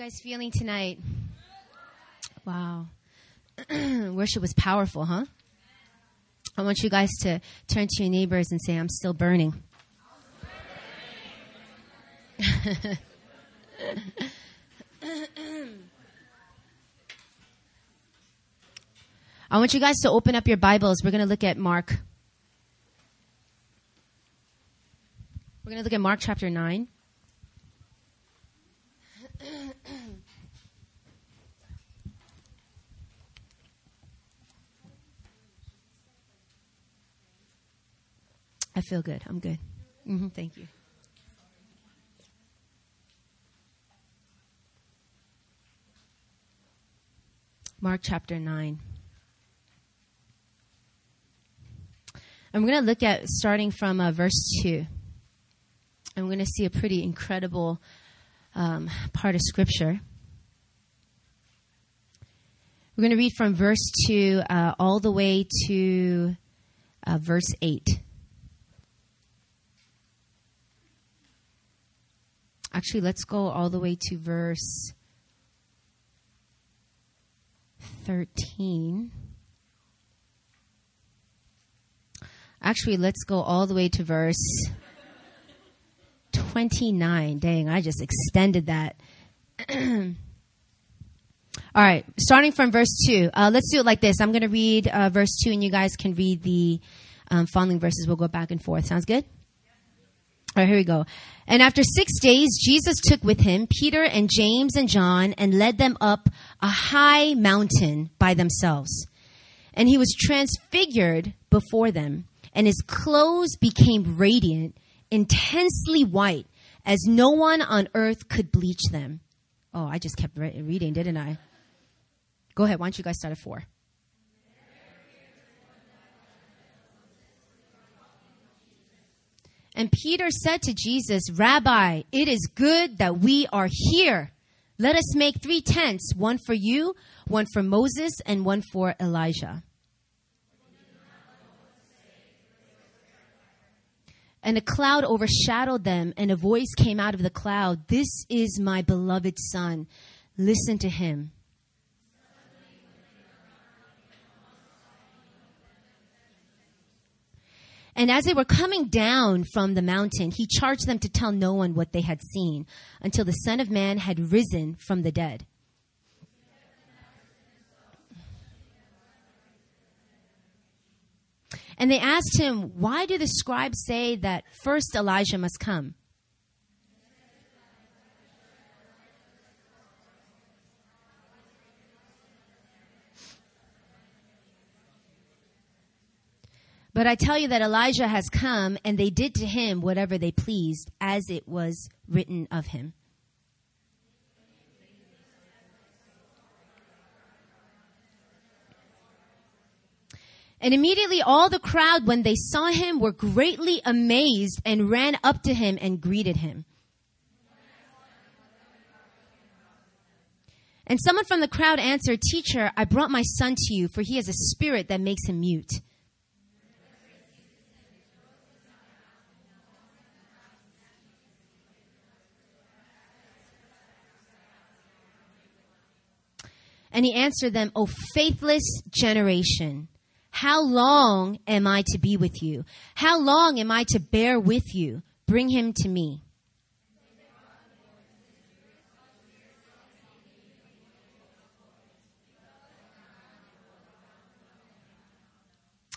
guys feeling tonight? Wow. Worship was powerful, huh? I want you guys to turn to your neighbors and say, I'm still burning. I want you guys to open up your Bibles. We're going to look at Mark. We're going to look at Mark chapter 9. I feel good. I'm good. Mm-hmm, thank you. Mark chapter 9. I'm going to look at starting from uh, verse 2. I'm going to see a pretty incredible um, part of Scripture. We're going to read from verse 2 uh, all the way to uh, verse 8. Actually, let's go all the way to verse 13. Actually, let's go all the way to verse 29. Dang, I just extended that. all right, starting from verse 2. Uh, let's do it like this. I'm going to read uh, verse 2, and you guys can read the um, following verses. We'll go back and forth. Sounds good? All right, here we go. And after six days, Jesus took with him Peter and James and John and led them up a high mountain by themselves. And he was transfigured before them, and his clothes became radiant, intensely white, as no one on earth could bleach them. Oh, I just kept re- reading, didn't I? Go ahead. Why don't you guys start at four? And Peter said to Jesus, Rabbi, it is good that we are here. Let us make three tents one for you, one for Moses, and one for Elijah. And a cloud overshadowed them, and a voice came out of the cloud This is my beloved Son. Listen to him. And as they were coming down from the mountain, he charged them to tell no one what they had seen until the Son of Man had risen from the dead. And they asked him, Why do the scribes say that first Elijah must come? But I tell you that Elijah has come, and they did to him whatever they pleased, as it was written of him. And immediately all the crowd, when they saw him, were greatly amazed and ran up to him and greeted him. And someone from the crowd answered, Teacher, I brought my son to you, for he has a spirit that makes him mute. And he answered them, O faithless generation, how long am I to be with you? How long am I to bear with you? Bring him to me.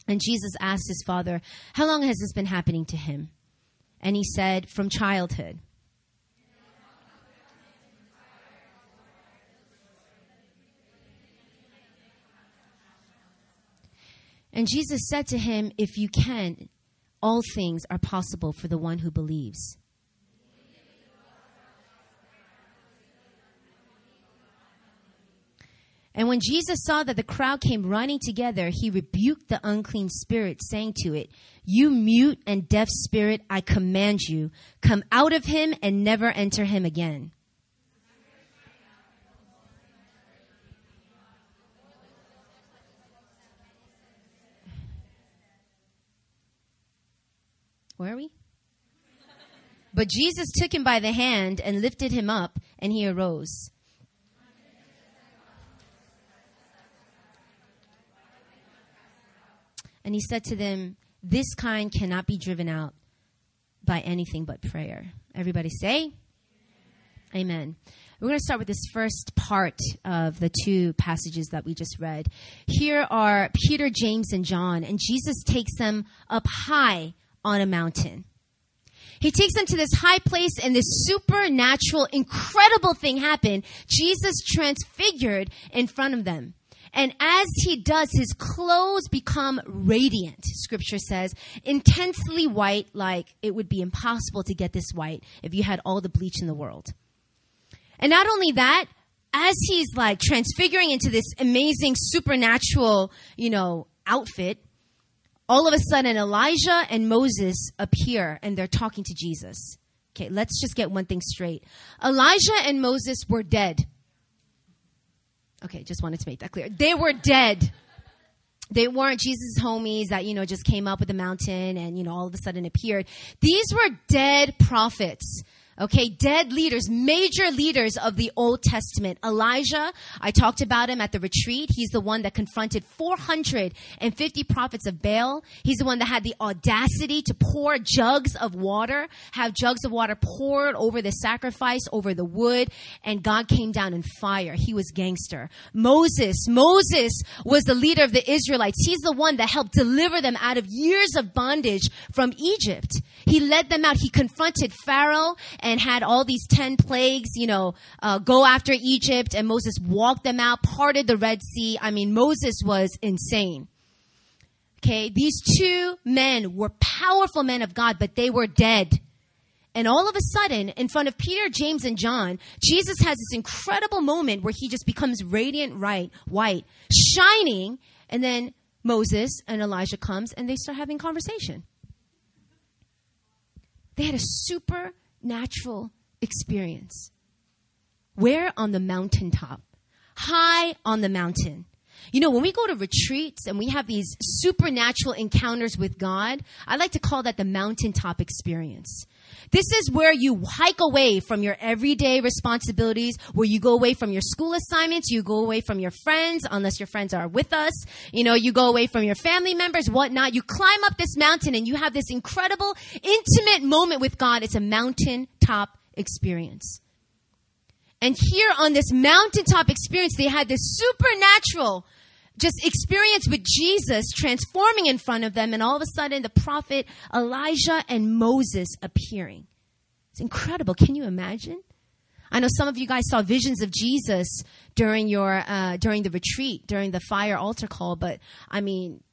And Jesus asked his father, How long has this been happening to him? And he said, From childhood. And Jesus said to him, If you can, all things are possible for the one who believes. And when Jesus saw that the crowd came running together, he rebuked the unclean spirit, saying to it, You mute and deaf spirit, I command you, come out of him and never enter him again. Where are we? But Jesus took him by the hand and lifted him up, and he arose. And he said to them, This kind cannot be driven out by anything but prayer. Everybody say, Amen. Amen. We're going to start with this first part of the two passages that we just read. Here are Peter, James, and John, and Jesus takes them up high on a mountain. He takes them to this high place and this supernatural, incredible thing happened. Jesus transfigured in front of them. And as he does, his clothes become radiant, scripture says, intensely white, like it would be impossible to get this white if you had all the bleach in the world. And not only that, as he's like transfiguring into this amazing supernatural, you know, outfit, all of a sudden Elijah and Moses appear and they're talking to Jesus. Okay, let's just get one thing straight. Elijah and Moses were dead. Okay, just wanted to make that clear. They were dead. They weren't Jesus' homies that, you know, just came up with the mountain and, you know, all of a sudden appeared. These were dead prophets Okay, dead leaders, major leaders of the Old Testament. Elijah, I talked about him at the retreat. He's the one that confronted 450 prophets of Baal. He's the one that had the audacity to pour jugs of water, have jugs of water poured over the sacrifice, over the wood, and God came down in fire. He was gangster. Moses, Moses was the leader of the Israelites. He's the one that helped deliver them out of years of bondage from Egypt. He led them out. He confronted Pharaoh and had all these 10 plagues, you know, uh, go after Egypt and Moses walked them out, parted the Red Sea. I mean, Moses was insane. Okay. These two men were powerful men of God, but they were dead. And all of a sudden, in front of Peter, James, and John, Jesus has this incredible moment where he just becomes radiant right, white, shining, and then Moses and Elijah comes and they start having conversation. They had a super natural experience. Where? On the mountaintop. High on the mountain. You know, when we go to retreats and we have these supernatural encounters with God, I like to call that the mountaintop experience. This is where you hike away from your everyday responsibilities, where you go away from your school assignments, you go away from your friends, unless your friends are with us. You know, you go away from your family members, whatnot. You climb up this mountain and you have this incredible, intimate moment with God. It's a mountaintop experience. And here on this mountaintop experience, they had this supernatural just experience with Jesus transforming in front of them, and all of a sudden the prophet Elijah and Moses appearing. It's incredible. Can you imagine? I know some of you guys saw visions of Jesus during your uh, during the retreat, during the fire altar call, but I mean,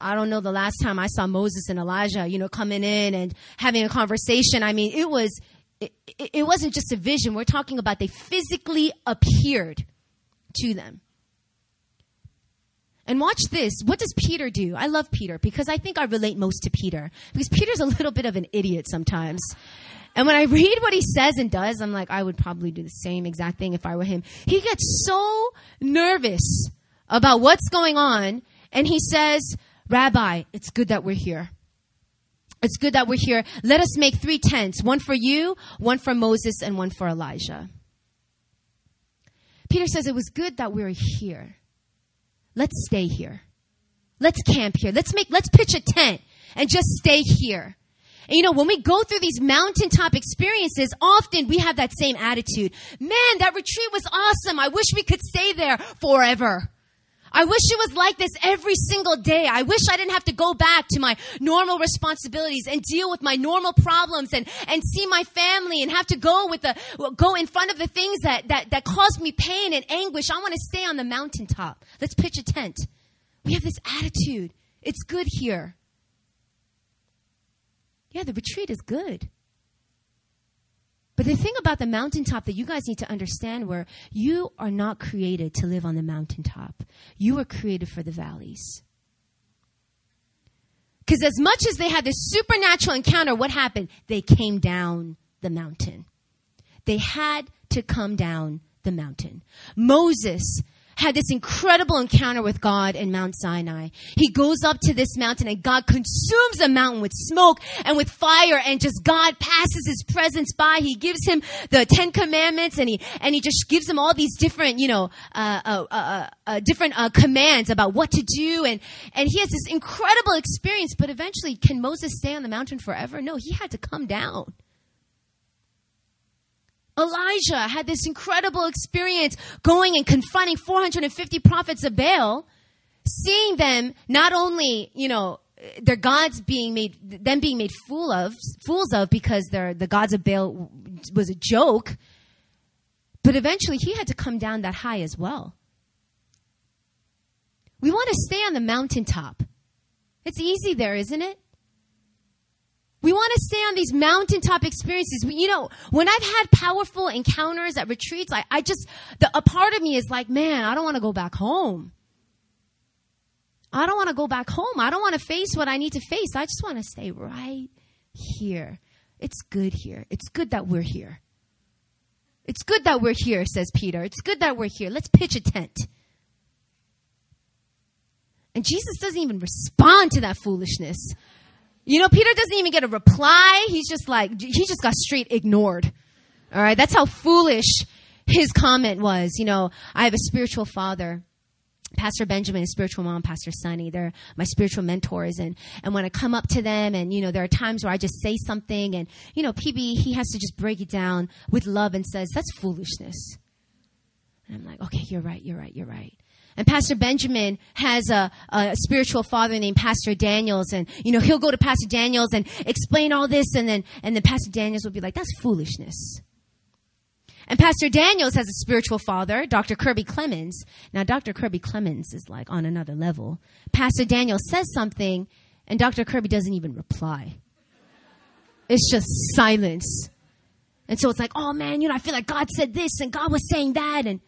I don't know the last time I saw Moses and Elijah, you know, coming in and having a conversation. I mean, it was it, it wasn't just a vision. We're talking about they physically appeared to them. And watch this. What does Peter do? I love Peter because I think I relate most to Peter because Peter's a little bit of an idiot sometimes. And when I read what he says and does, I'm like, I would probably do the same exact thing if I were him. He gets so nervous about what's going on and he says, Rabbi, it's good that we're here. It's good that we're here. Let us make three tents one for you, one for Moses, and one for Elijah. Peter says, It was good that we're here let's stay here. Let's camp here. Let's make, let's pitch a tent and just stay here. And you know, when we go through these mountaintop experiences, often we have that same attitude. Man, that retreat was awesome. I wish we could stay there forever. I wish it was like this every single day. I wish I didn't have to go back to my normal responsibilities and deal with my normal problems and, and see my family and have to go with the, go in front of the things that, that, that cause me pain and anguish. I want to stay on the mountaintop. Let's pitch a tent. We have this attitude. It's good here. Yeah, the retreat is good. But the thing about the mountaintop that you guys need to understand where you are not created to live on the mountaintop. You were created for the valleys. Because as much as they had this supernatural encounter, what happened? They came down the mountain. They had to come down the mountain. Moses had this incredible encounter with God in Mount Sinai. He goes up to this mountain and God consumes the mountain with smoke and with fire and just God passes his presence by. He gives him the Ten Commandments and he, and he just gives him all these different, you know, uh, uh, uh, uh different uh, commands about what to do. And, and he has this incredible experience, but eventually can Moses stay on the mountain forever? No, he had to come down. Elijah had this incredible experience going and confronting 450 prophets of Baal, seeing them not only, you know, their gods being made, them being made fool of, fools of because they're, the gods of Baal was a joke, but eventually he had to come down that high as well. We want to stay on the mountaintop. It's easy there, isn't it? We want to stay on these mountaintop experiences. You know, when I've had powerful encounters at retreats, I, I just, the, a part of me is like, man, I don't want to go back home. I don't want to go back home. I don't want to face what I need to face. I just want to stay right here. It's good here. It's good that we're here. It's good that we're here, says Peter. It's good that we're here. Let's pitch a tent. And Jesus doesn't even respond to that foolishness. You know, Peter doesn't even get a reply. He's just like, he just got straight ignored. All right. That's how foolish his comment was. You know, I have a spiritual father. Pastor Benjamin and spiritual mom, Pastor Sunny. They're my spiritual mentors. And, and when I come up to them and, you know, there are times where I just say something and, you know, PB, he has to just break it down with love and says, that's foolishness. And I'm like, okay, you're right, you're right, you're right. And Pastor Benjamin has a, a, spiritual father named Pastor Daniels. And, you know, he'll go to Pastor Daniels and explain all this. And then, and then Pastor Daniels will be like, that's foolishness. And Pastor Daniels has a spiritual father, Dr. Kirby Clements. Now, Dr. Kirby Clements is like on another level. Pastor Daniels says something and Dr. Kirby doesn't even reply. It's just silence. And so it's like, oh man, you know, I feel like God said this and God was saying that. And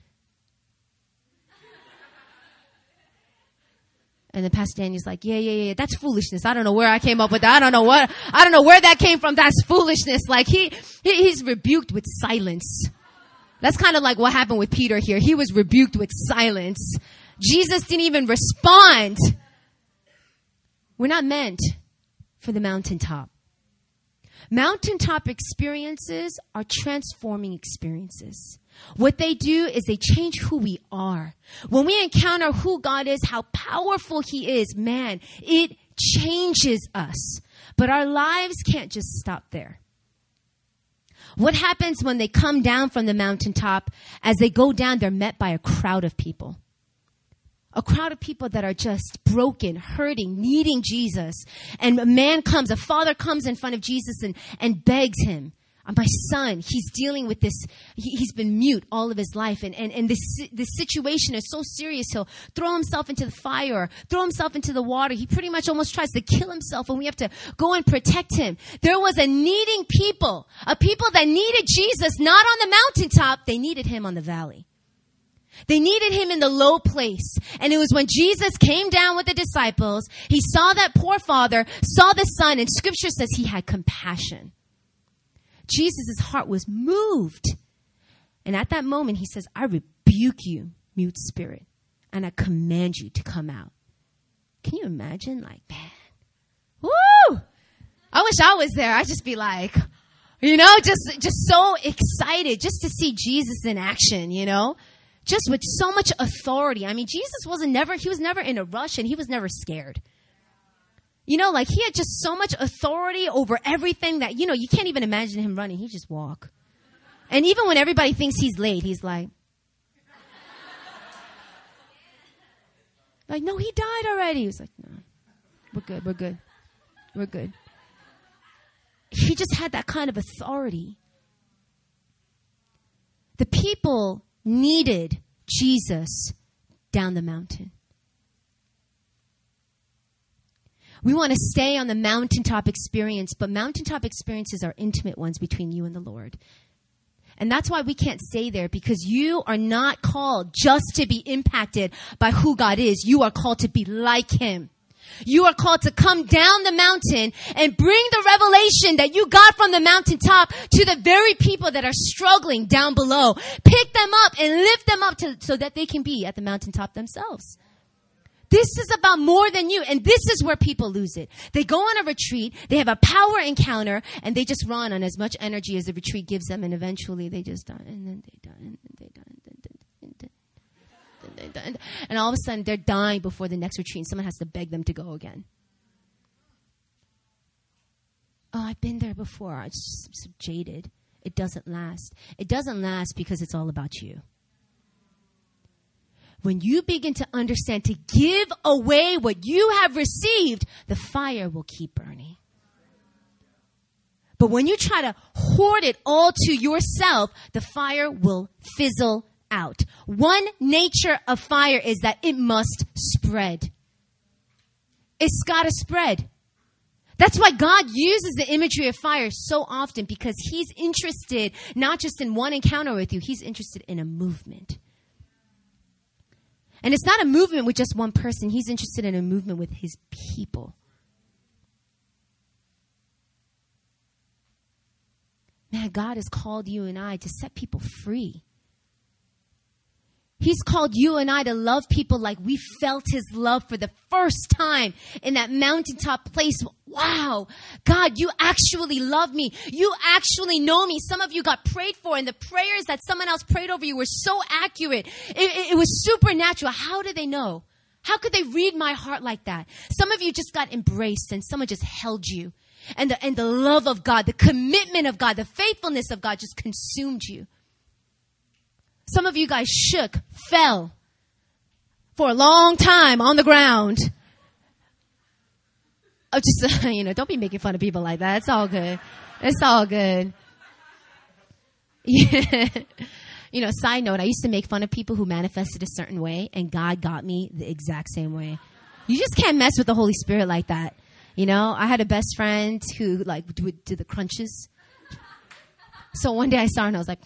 And then Pastor Daniel's like, yeah, yeah, yeah, that's foolishness. I don't know where I came up with that. I don't know what, I don't know where that came from. That's foolishness. Like he, he he's rebuked with silence. That's kind of like what happened with Peter here. He was rebuked with silence. Jesus didn't even respond. We're not meant for the mountaintop. Mountaintop experiences are transforming experiences. What they do is they change who we are. When we encounter who God is, how powerful He is, man, it changes us. But our lives can't just stop there. What happens when they come down from the mountaintop? As they go down, they're met by a crowd of people. A crowd of people that are just broken, hurting, needing Jesus. And a man comes, a father comes in front of Jesus and, and begs him Uh, my son, he's dealing with this. He, has been mute all of his life. And, and, and this, this situation is so serious. He'll throw himself into the fire, throw himself into the water. He pretty much almost tries to kill himself and we have to go and protect him. There was a needing people, a people that needed Jesus, not on the mountaintop. They needed him on the valley. They needed him in the low place. And it was when Jesus came down with the disciples, he saw that poor father, saw the son, and scripture says he had compassion. Jesus' heart was moved. And at that moment, he says, I rebuke you, mute spirit, and I command you to come out. Can you imagine? Like, man, woo! I wish I was there. I'd just be like, you know, just, just so excited just to see Jesus in action, you know? Just with so much authority. I mean, Jesus wasn't never, he was never in a rush and he was never scared. You know, like he had just so much authority over everything that, you know, you can't even imagine him running. He just walk. And even when everybody thinks he's late, he's like, like, no, he died already. He was like, no, we're good, we're good, we're good. He just had that kind of authority. The people needed Jesus down the mountain. We want to stay on the mountaintop experience, but mountaintop experiences are intimate ones between you and the Lord. And that's why we can't stay there because you are not called just to be impacted by who God is. You are called to be like Him. You are called to come down the mountain and bring the revelation that you got from the mountaintop to the very people that are struggling down below. Pick them up and lift them up to, so that they can be at the mountaintop themselves. This is about more than you. And this is where people lose it. They go on a retreat, they have a power encounter, and they just run on as much energy as the retreat gives them, and eventually they just die, and then they die, and then they die. And then they die and and all of a sudden, they're dying before the next retreat, and someone has to beg them to go again. Oh, I've been there before. I'm so jaded. It doesn't last. It doesn't last because it's all about you when you begin to understand to give away what you have received, the fire will keep burning. But when you try to hoard it all to yourself, the fire will fizzle out. One nature of fire is that it must spread. It's gotta spread. That's why God uses the imagery of fire so often because He's interested not just in one encounter with you, He's interested in a movement. And it's not a movement with just one person, he's interested in a movement with his people. Man, God has called you and I to set people free. He's called you and I to love people like we felt his love for the first time in that mountaintop place. Wow. God, you actually love me. You actually know me. Some of you got prayed for and the prayers that someone else prayed over you were so accurate. It, it, it was supernatural. How did they know? How could they read my heart like that? Some of you just got embraced and someone just held you. And the, and the love of God, the commitment of God, the faithfulness of God just consumed you. Some of you guys shook, fell for a long time on the ground. Oh, just, you know, don't be making fun of people like that. It's all good. It's all good. Yeah. You know, side note, I used to make fun of people who manifested a certain way, and God got me the exact same way. You just can't mess with the Holy Spirit like that. You know, I had a best friend who like would do the crunches. So one day I saw her and I was like,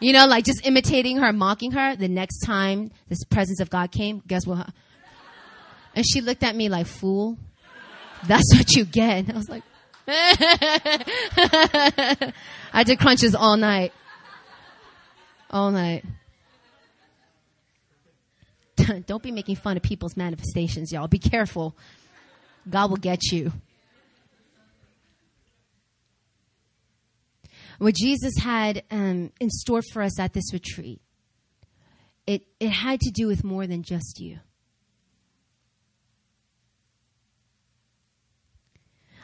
you know, like just imitating her, mocking her. The next time this presence of God came, guess what? And she looked at me like, fool, that's what you get. And I was like, I did crunches all night. All night. Don't be making fun of people's manifestations, y'all. Be careful. God will get you. What Jesus had um, in store for us at this retreat, it, it had to do with more than just you.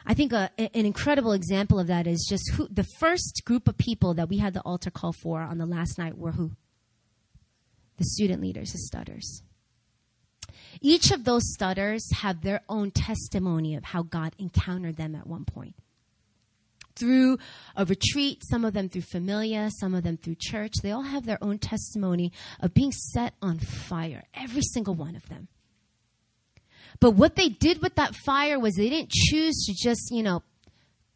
I think a, an incredible example of that is just who the first group of people that we had the altar call for on the last night were who? The student leaders, the stutters. Each of those stutters have their own testimony of how God encountered them at one point through a retreat, some of them through familia, some of them through church. They all have their own testimony of being set on fire, every single one of them. But what they did with that fire was they didn't choose to just, you know,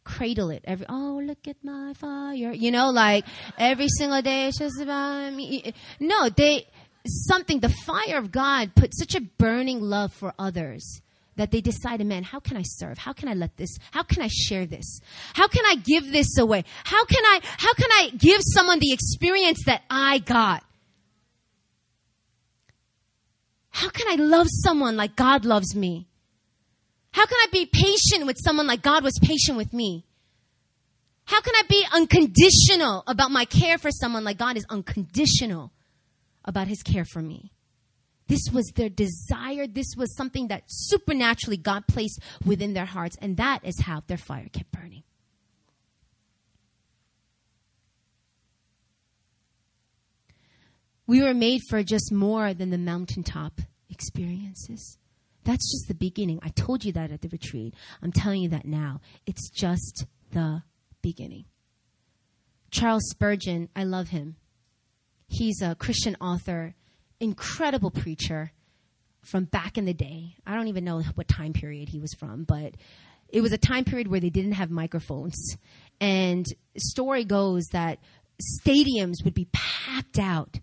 cradle it every oh look at my fire you know like every single day it's just about me no they something the fire of god put such a burning love for others that they decide, man, how can I serve? How can I let this? How can I share this? How can I give this away? How can I, how can I give someone the experience that I got? How can I love someone like God loves me? How can I be patient with someone like God was patient with me? How can I be unconditional about my care for someone like God is unconditional about his care for me? This was their desire. This was something that supernaturally God placed within their hearts. And that is how their fire kept burning. We were made for just more than the mountaintop experiences. That's just the beginning. I told you that at the retreat. I'm telling you that now. It's just the beginning. Charles Spurgeon, I love him. He's a Christian author incredible preacher from back in the day. I don't even know what time period he was from, but it was a time period where they didn't have microphones. And story goes that stadiums would be packed out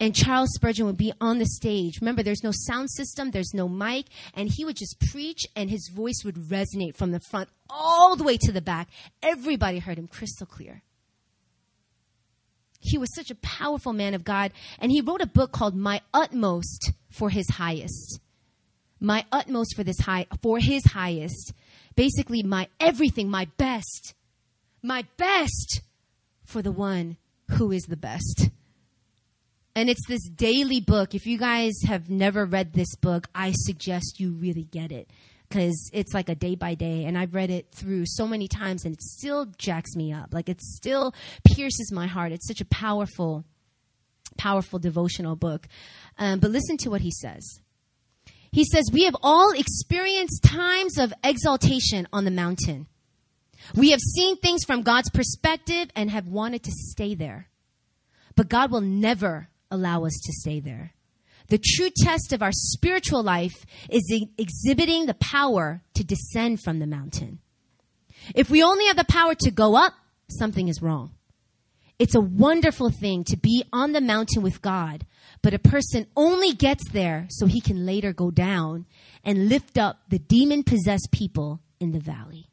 and Charles Spurgeon would be on the stage. Remember, there's no sound system, there's no mic, and he would just preach, and his voice would resonate from the front all the way to the back. Everybody heard him crystal clear. He was such a powerful man of God, and he wrote a book called My Utmost for His Highest. My utmost for this high for his highest. Basically my everything, my best. My best for the one who is the best. And it's this daily book. If you guys have never read this book, I suggest you really get it because it's like a day by day. And I've read it through so many times and it still jacks me up. Like it still pierces my heart. It's such a powerful, powerful devotional book. Um, but listen to what he says. He says, We have all experienced times of exaltation on the mountain. We have seen things from God's perspective and have wanted to stay there. But God will never allow us to stay there. The true test of our spiritual life is exhibiting the power to descend from the mountain. If we only have the power to go up, something is wrong. It's a wonderful thing to be on the mountain with God, but a person only gets there so he can later go down and lift up the demon possessed people in the valley.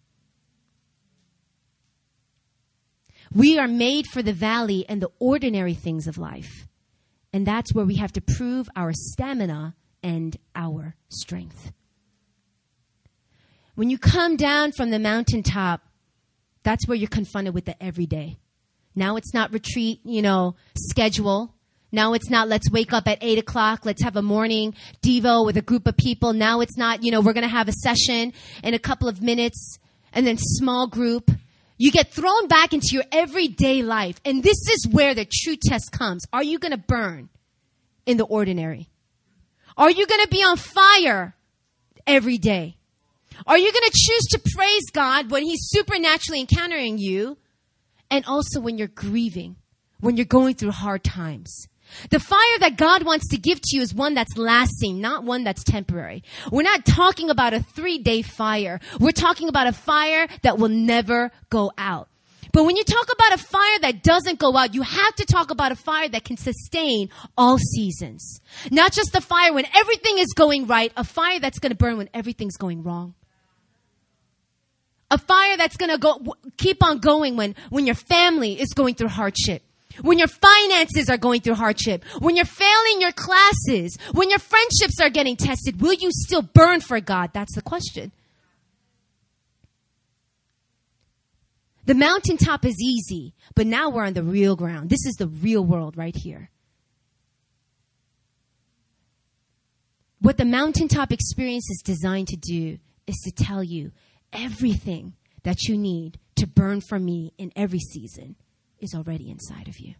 We are made for the valley and the ordinary things of life. And that's where we have to prove our stamina and our strength. When you come down from the mountaintop, that's where you're confronted with the everyday. Now it's not retreat, you know, schedule. Now it's not let's wake up at eight o'clock, let's have a morning Devo with a group of people. Now it's not, you know, we're going to have a session in a couple of minutes and then small group you get thrown back into your everyday life. And this is where the true test comes. Are you going to burn in the ordinary? Are you going to be on fire every day? Are you going to choose to praise God when He's supernaturally encountering you? And also when you're grieving, when you're going through hard times. The fire that God wants to give to you is one that's lasting, not one that's temporary. We're not talking about a three day fire. We're talking about a fire that will never go out. But when you talk about a fire that doesn't go out, you have to talk about a fire that can sustain all seasons. Not just the fire when everything is going right, a fire that's going to burn when everything's going wrong. A fire that's going to go, keep on going when, when your family is going through hardship when your finances are going through hardship, when you're failing your classes, when your friendships are getting tested, will you still burn for God? That's the question. The mountaintop is easy, but now we're on the real ground. This is the real world right here. What the mountaintop experience is designed to do is to tell you everything that you need to burn for me in every season is already inside of you.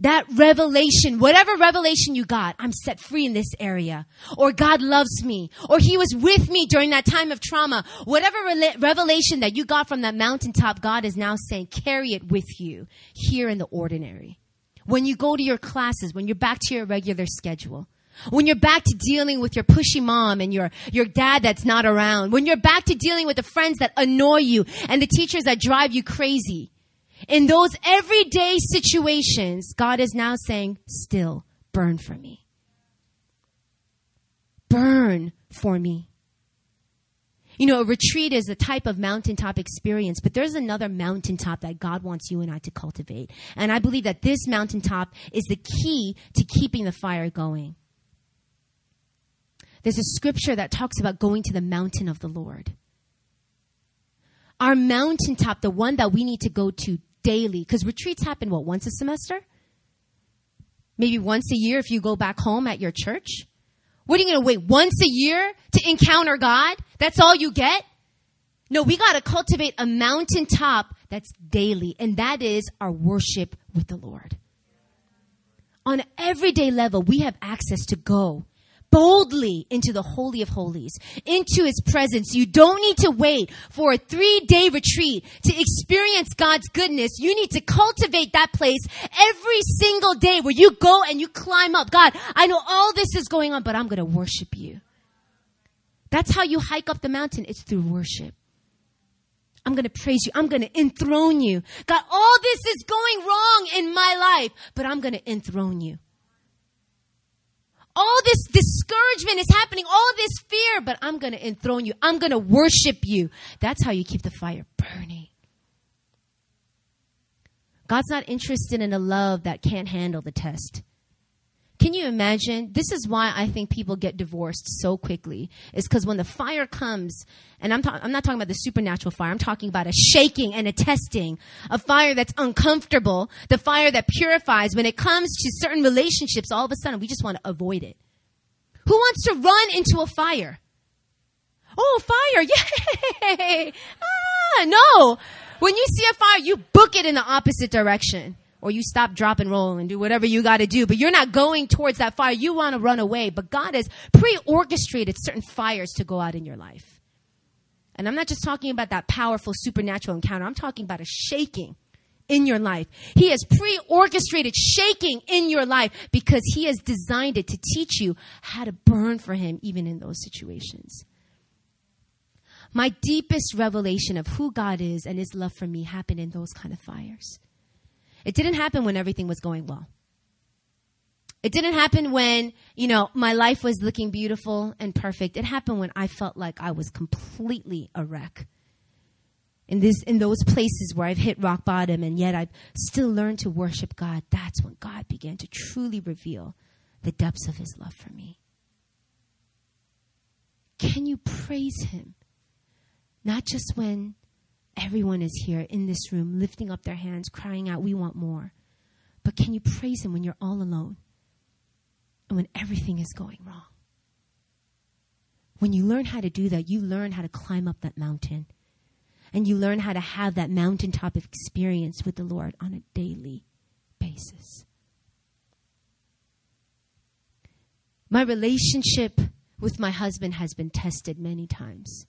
That revelation, whatever revelation you got, I'm set free in this area, or God loves me, or He was with me during that time of trauma, whatever re- revelation that you got from that mountaintop, God is now saying, carry it with you here in the ordinary. When you go to your classes, when you're back to your regular schedule, when you're back to dealing with your pushy mom and your, your dad that's not around. When you're back to dealing with the friends that annoy you and the teachers that drive you crazy. In those everyday situations, God is now saying, still burn for me. Burn for me. You know, a retreat is a type of mountaintop experience, but there's another mountaintop that God wants you and I to cultivate. And I believe that this mountaintop is the key to keeping the fire going. There's a scripture that talks about going to the mountain of the Lord. Our mountaintop, the one that we need to go to daily, because retreats happen, what, once a semester? Maybe once a year if you go back home at your church? What are you going to wait once a year to encounter God? That's all you get? No, we got to cultivate a mountaintop that's daily, and that is our worship with the Lord. On everyday level, we have access to go boldly into the Holy of Holies, into His presence. You don't need to wait for a three day retreat to experience God's goodness. You need to cultivate that place every single day where you go and you climb up. God, I know all this is going on, but I'm going to worship you. That's how you hike up the mountain. It's through worship. I'm going to praise you. I'm going to enthrone you. God, all this is going wrong in my life, but I'm going to enthrone you. All this discouragement is happening, all this fear, but I'm going to enthrone you. I'm going to worship you. That's how you keep the fire burning. God's not interested in a love that can't handle the test. Can you imagine? This is why I think people get divorced so quickly. Is because when the fire comes, and I'm, ta- I'm not talking about the supernatural fire, I'm talking about a shaking and a testing, a fire that's uncomfortable, the fire that purifies. When it comes to certain relationships, all of a sudden we just want to avoid it. Who wants to run into a fire? Oh, fire! Yay! Ah, no! When you see a fire, you book it in the opposite direction or you stop, drop, and roll and do whatever you got to do, but you're not going towards that fire. You want to run away, but God has pre-orchestrated certain fires to go out in your life. And I'm not just talking about that powerful supernatural encounter. I'm talking about a shaking in your life. He has pre-orchestrated shaking in your life because he has designed it to teach you how to burn for him even in those situations. My deepest revelation of who God is and his love for me happened in those kind of fires. It didn't happen when everything was going well. It didn't happen when, you know, my life was looking beautiful and perfect. It happened when I felt like I was completely a wreck. In this in those places where I've hit rock bottom and yet I've still learned to worship God, that's when God began to truly reveal the depths of his love for me. Can you praise him? Not just when Everyone is here in this room lifting up their hands, crying out, We want more. But can you praise Him when you're all alone and when everything is going wrong? When you learn how to do that, you learn how to climb up that mountain. And you learn how to have that mountaintop experience with the Lord on a daily basis. My relationship with my husband has been tested many times.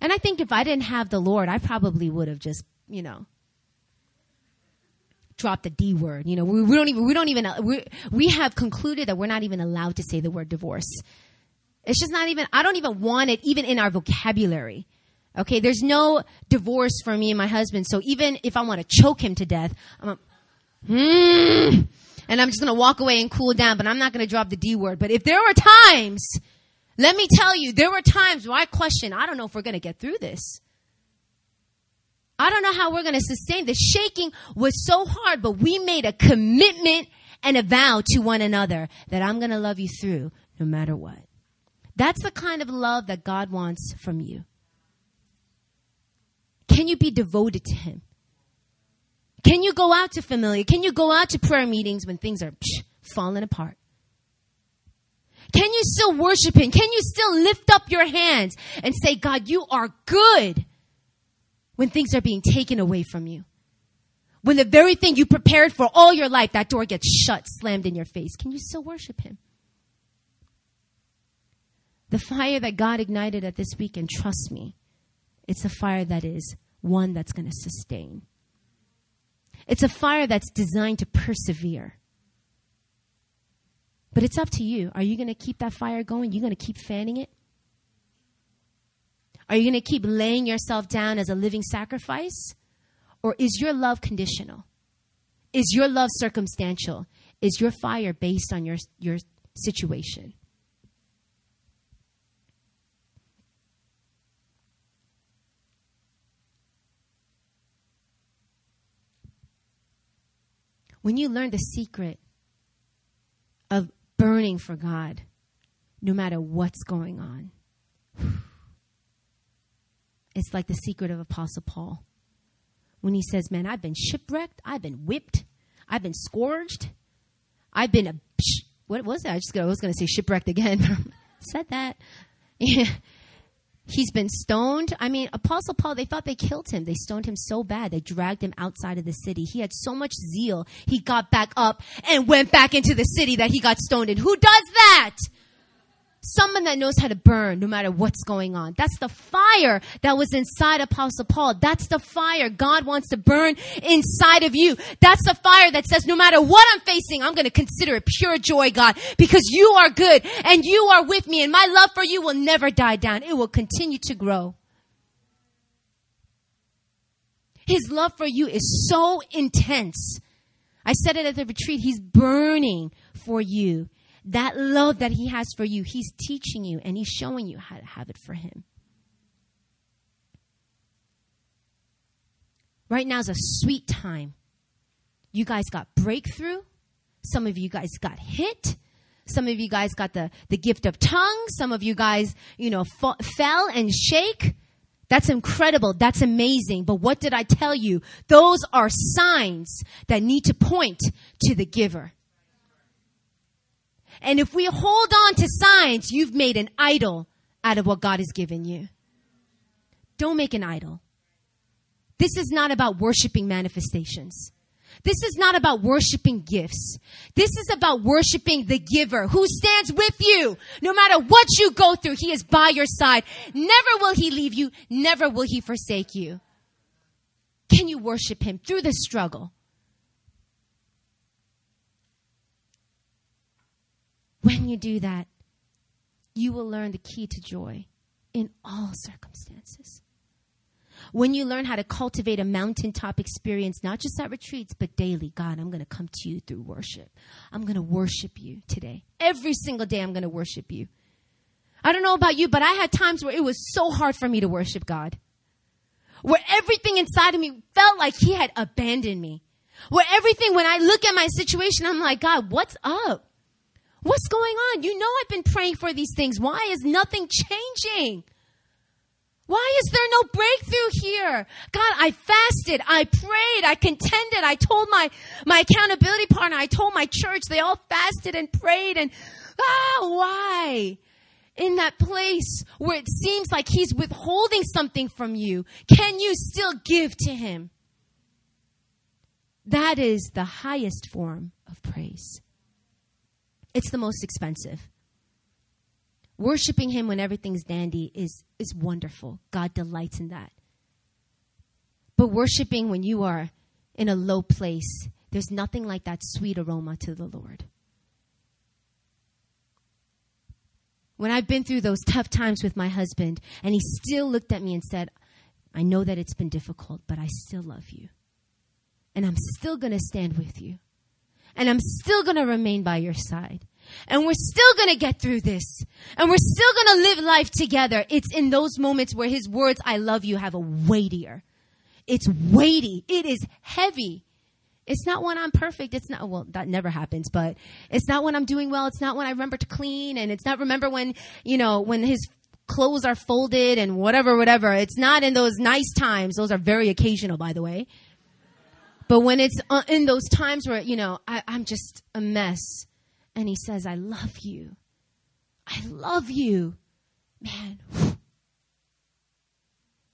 And I think if I didn't have the Lord, I probably would have just, you know, dropped the D word. You know, we, we don't even, we don't even, we, we have concluded that we're not even allowed to say the word divorce. It's just not even, I don't even want it even in our vocabulary. Okay, there's no divorce for me and my husband. So even if I want to choke him to death, I'm a, hmm, and I'm just going to walk away and cool down, but I'm not going to drop the D word. But if there are times let me tell you, there were times where I questioned, I don't know if we're going to get through this. I don't know how we're going to sustain this. Shaking was so hard, but we made a commitment and a vow to one another that I'm going to love you through no matter what. That's the kind of love that God wants from you. Can you be devoted to Him? Can you go out to familia? Can you go out to prayer meetings when things are psh, falling apart? Can you still worship Him? Can you still lift up your hands and say, God, you are good when things are being taken away from you? When the very thing you prepared for all your life, that door gets shut, slammed in your face. Can you still worship Him? The fire that God ignited at this weekend, trust me, it's a fire that is one that's going to sustain. It's a fire that's designed to persevere. But it's up to you. Are you going to keep that fire going? You're going to keep fanning it? Are you going to keep laying yourself down as a living sacrifice? Or is your love conditional? Is your love circumstantial? Is your fire based on your, your situation? When you learn the secret of burning for God no matter what's going on. It's like the secret of Apostle Paul. When he says, Man, I've been shipwrecked, I've been whipped, I've been scourged, I've been a. What was that? I just I was going to say shipwrecked again. Said that. He's been stoned. I mean, Apostle Paul, they thought they killed him. They stoned him so bad. They dragged him outside of the city. He had so much zeal. He got back up and went back into the city that he got stoned in. Who does that? Someone that knows how to burn no matter what's going on. That's the fire that was inside Apostle Paul. That's the fire God wants to burn inside of you. That's the fire that says, no matter what I'm facing, I'm going to consider it pure joy, God, because you are good and you are with me and my love for you will never die down. It will continue to grow. His love for you is so intense I said it at the retreat. He's burning for you. That love that he has for you, he's teaching you and he's showing you how to have it for him. Right now is a sweet time. You guys got breakthrough. Some of you guys got hit. Some of you guys got the, the gift of tongues. Some of you guys, you know, fell and shake. That's incredible. That's amazing. But what did I tell you? Those are signs that need to point to the giver. And if we hold on to signs, you've made an idol out of what God has given you. Don't make an idol. This is not about worshiping manifestations. This is not about worshiping gifts. This is about worshiping the giver who stands with you. No matter what you go through, he is by your side. Never will he leave you. Never will he forsake you. Can you worship him through the struggle? When you do that, you will learn the key to joy in all circumstances. When you learn how to cultivate a mountaintop experience, not just at retreats, but daily, God, I'm going to come to you through worship. I'm going to worship you today. Every single day, I'm going to worship you. I don't know about you, but I had times where it was so hard for me to worship God. Where everything inside of me felt like He had abandoned me. Where everything, when I look at my situation, I'm like, God, what's up? What's going on? You know, I've been praying for these things. Why is nothing changing? Why is there no breakthrough here? God, I fasted, I prayed, I contended, I told my, my accountability partner, I told my church, they all fasted and prayed and, ah, why? In that place where it seems like he's withholding something from you, can you still give to him? That is the highest form of praise. It's the most expensive. Worshiping Him when everything's dandy is, is wonderful. God delights in that. But worshiping when you are in a low place, there's nothing like that sweet aroma to the Lord. When I've been through those tough times with my husband, and he still looked at me and said, I know that it's been difficult, but I still love you. And I'm still going to stand with you. And I'm still going to remain by your side. And we're still gonna get through this. And we're still gonna live life together. It's in those moments where his words, I love you, have a weightier. It's weighty. It is heavy. It's not when I'm perfect. It's not, well, that never happens, but it's not when I'm doing well. It's not when I remember to clean and it's not remember when, you know, when his clothes are folded and whatever, whatever. It's not in those nice times. Those are very occasional, by the way. But when it's uh, in those times where, you know, I, I'm just a mess and he says, I love you. I love you. Man,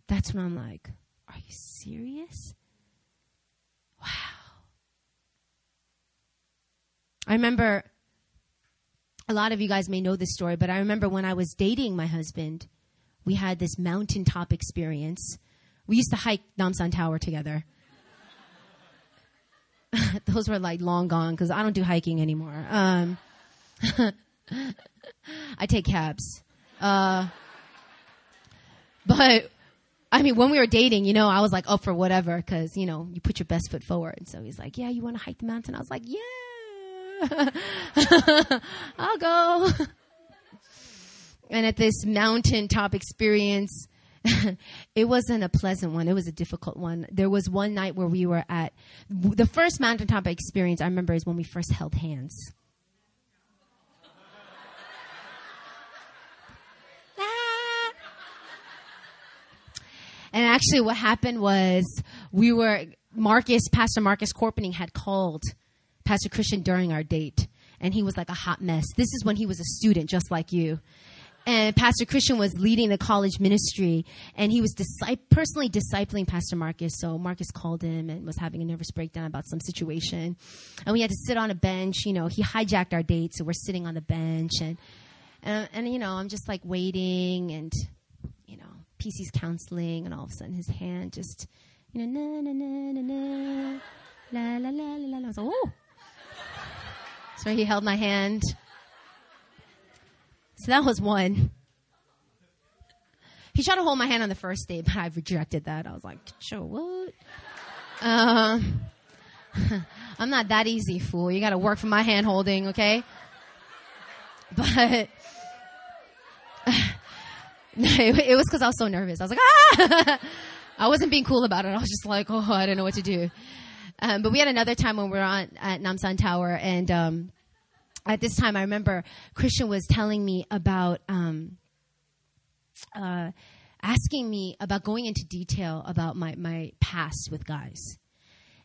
that's when I'm like, are you serious? Wow. I remember a lot of you guys may know this story, but I remember when I was dating my husband, we had this mountaintop experience. We used to hike Namsan Tower together. those were like long gone because I don't do hiking anymore. Um, I take cabs. Uh, but I mean, when we were dating, you know, I was like up for whatever because, you know, you put your best foot forward. So he's like, yeah, you want to hike the mountain? I was like, yeah, I'll go. and at this mountaintop experience, it wasn't a pleasant one. It was a difficult one. There was one night where we were at the first mountaintop experience I remember is when we first held hands. Ah. And actually, what happened was we were, Marcus, Pastor Marcus Corpening had called Pastor Christian during our date. And he was like a hot mess. This is when he was a student, just like you and Pastor Christian was leading the college ministry, and he was personally discipling Pastor Marcus. So Marcus called him and was having a nervous breakdown about some situation, and we had to sit on a bench. You know, he hijacked our date, so we're sitting on the bench, and and, and you know, I'm just like waiting, and you know, PC's counseling, and all of a sudden his hand just, you know, na na na na na, la la la la la. I was like, oh. So he held my hand so that was one. He tried to hold my hand on the first date, but I rejected that. I was like, sure, what? Um, I'm not that easy, fool. You got to work for my hand holding, okay? But it was because I was so nervous. I was like, ah! I wasn't being cool about it. I was just like, oh, I don't know what to do. Um, but we had another time when we were on at Namsan Tower, and um, at this time, I remember Christian was telling me about um, uh, asking me about going into detail about my my past with guys.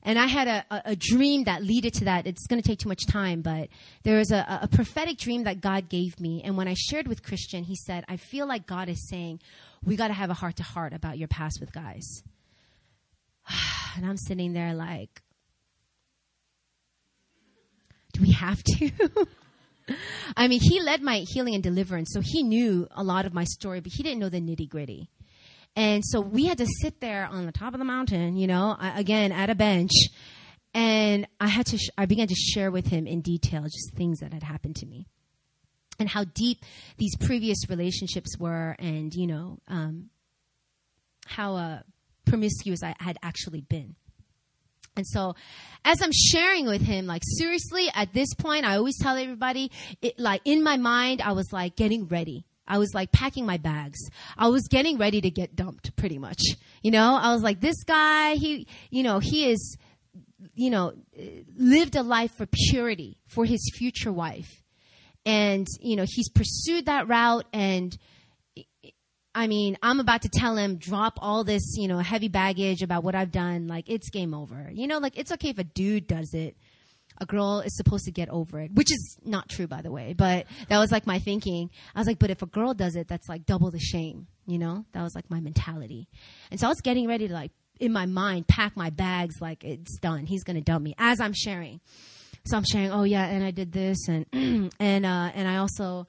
And I had a, a, a dream that leaded to that. It's going to take too much time, but there was a, a prophetic dream that God gave me. And when I shared with Christian, he said, I feel like God is saying, we got to have a heart to heart about your past with guys. And I'm sitting there like, do we have to? I mean, he led my healing and deliverance, so he knew a lot of my story, but he didn't know the nitty gritty. And so we had to sit there on the top of the mountain, you know, again at a bench, and I had to. Sh- I began to share with him in detail just things that had happened to me, and how deep these previous relationships were, and you know, um, how uh, promiscuous I had actually been. And so, as I'm sharing with him, like seriously, at this point, I always tell everybody, it, like in my mind, I was like getting ready. I was like packing my bags. I was getting ready to get dumped pretty much. You know, I was like, this guy, he, you know, he is, you know, lived a life for purity for his future wife. And, you know, he's pursued that route. And I mean, I'm about to tell him, drop all this, you know, heavy baggage about what I've done. Like, it's game over. You know, like, it's okay if a dude does it a girl is supposed to get over it, which is not true, by the way. But that was like my thinking. I was like, but if a girl does it, that's like double the shame, you know? That was like my mentality. And so I was getting ready to like, in my mind, pack my bags like it's done. He's to dump me as I'm sharing. So I'm sharing, oh yeah, and I did this and, and, uh, and I also,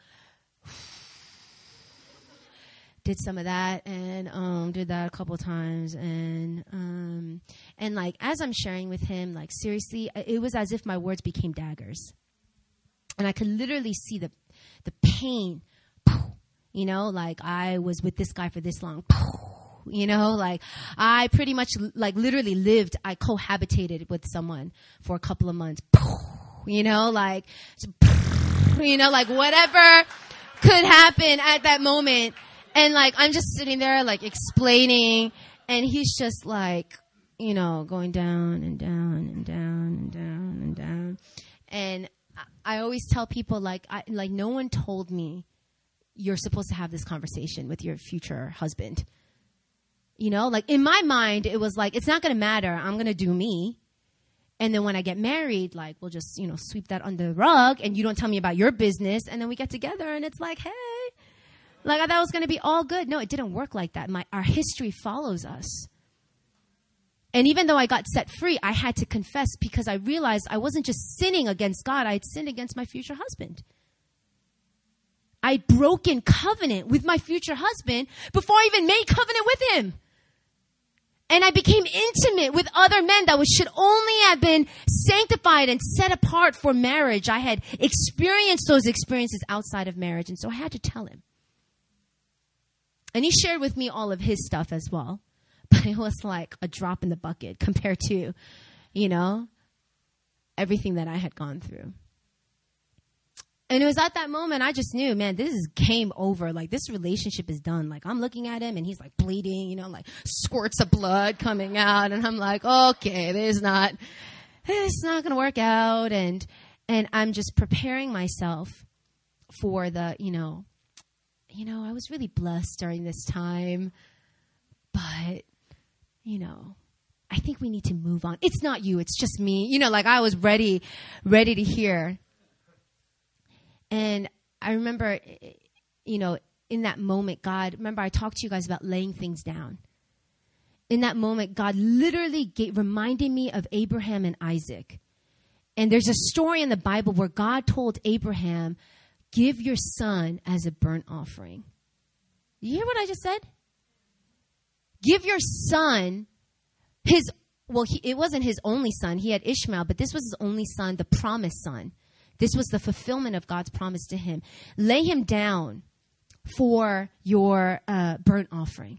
did some of that and um, did that a couple times and um, and like as I'm sharing with him, like seriously, it was as if my words became daggers, and I could literally see the the pain. You know, like I was with this guy for this long. You know, like I pretty much like literally lived. I cohabitated with someone for a couple of months. You know, like you know, like whatever could happen at that moment and like, I'm just sitting there, like, explaining, and he's just like, you know, going down and down and down and down and down. And I always tell people, like, I, like, no one told me you're supposed to have this conversation with your future husband. You know, like, in my mind, it was like, it's not going to matter. I'm going to do me. And then when I get married, like, we'll just, you know, sweep that under the rug and you don't tell me about your business. And then we get together and it's like, hey, like I thought it was going to be all good. No, it didn't work like that. My, our history follows us. And even though I got set free, I had to confess because I realized I wasn't just sinning against God, I had sinned against my future husband. I'd broken covenant with my future husband before I even made covenant with him. And I became intimate with other men that should only have been sanctified and set apart for marriage. I had experienced those experiences outside of marriage. And so I had to tell him. And he shared with me all of his stuff as well. But it was like a drop in the bucket compared to, you know, everything that I had gone through. And it was at that moment I just knew, man, this is game over. Like this relationship is done. Like I'm looking at him and he's like bleeding, you know, like squirts of blood coming out, and I'm like, okay, this is not, this is not to work out. And and I'm just preparing myself for the, you know, you know, I was really blessed during this time, but, you know, I think we need to move on. It's not you, it's just me. You know, like I was ready, ready to hear. And I remember, you know, in that moment, God, remember I talked to you guys about laying things down. In that moment, God literally gave, reminded me of Abraham and Isaac. And there's a story in the Bible where God told Abraham, Give your son as a burnt offering. You hear what I just said? Give your son his, well, he, it wasn't his only son. He had Ishmael, but this was his only son, the promised son. This was the fulfillment of God's promise to him. Lay him down for your uh, burnt offering.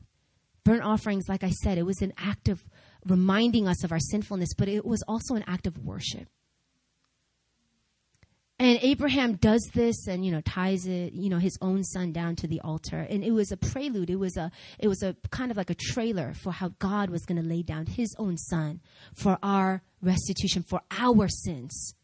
Burnt offerings, like I said, it was an act of, reminding us of our sinfulness, but it was also an act of worship. And Abraham does this and you know ties it, you know, his own son down to the altar. And it was a prelude. It was a it was a kind of like a trailer for how God was going to lay down his own son for our restitution for our sins.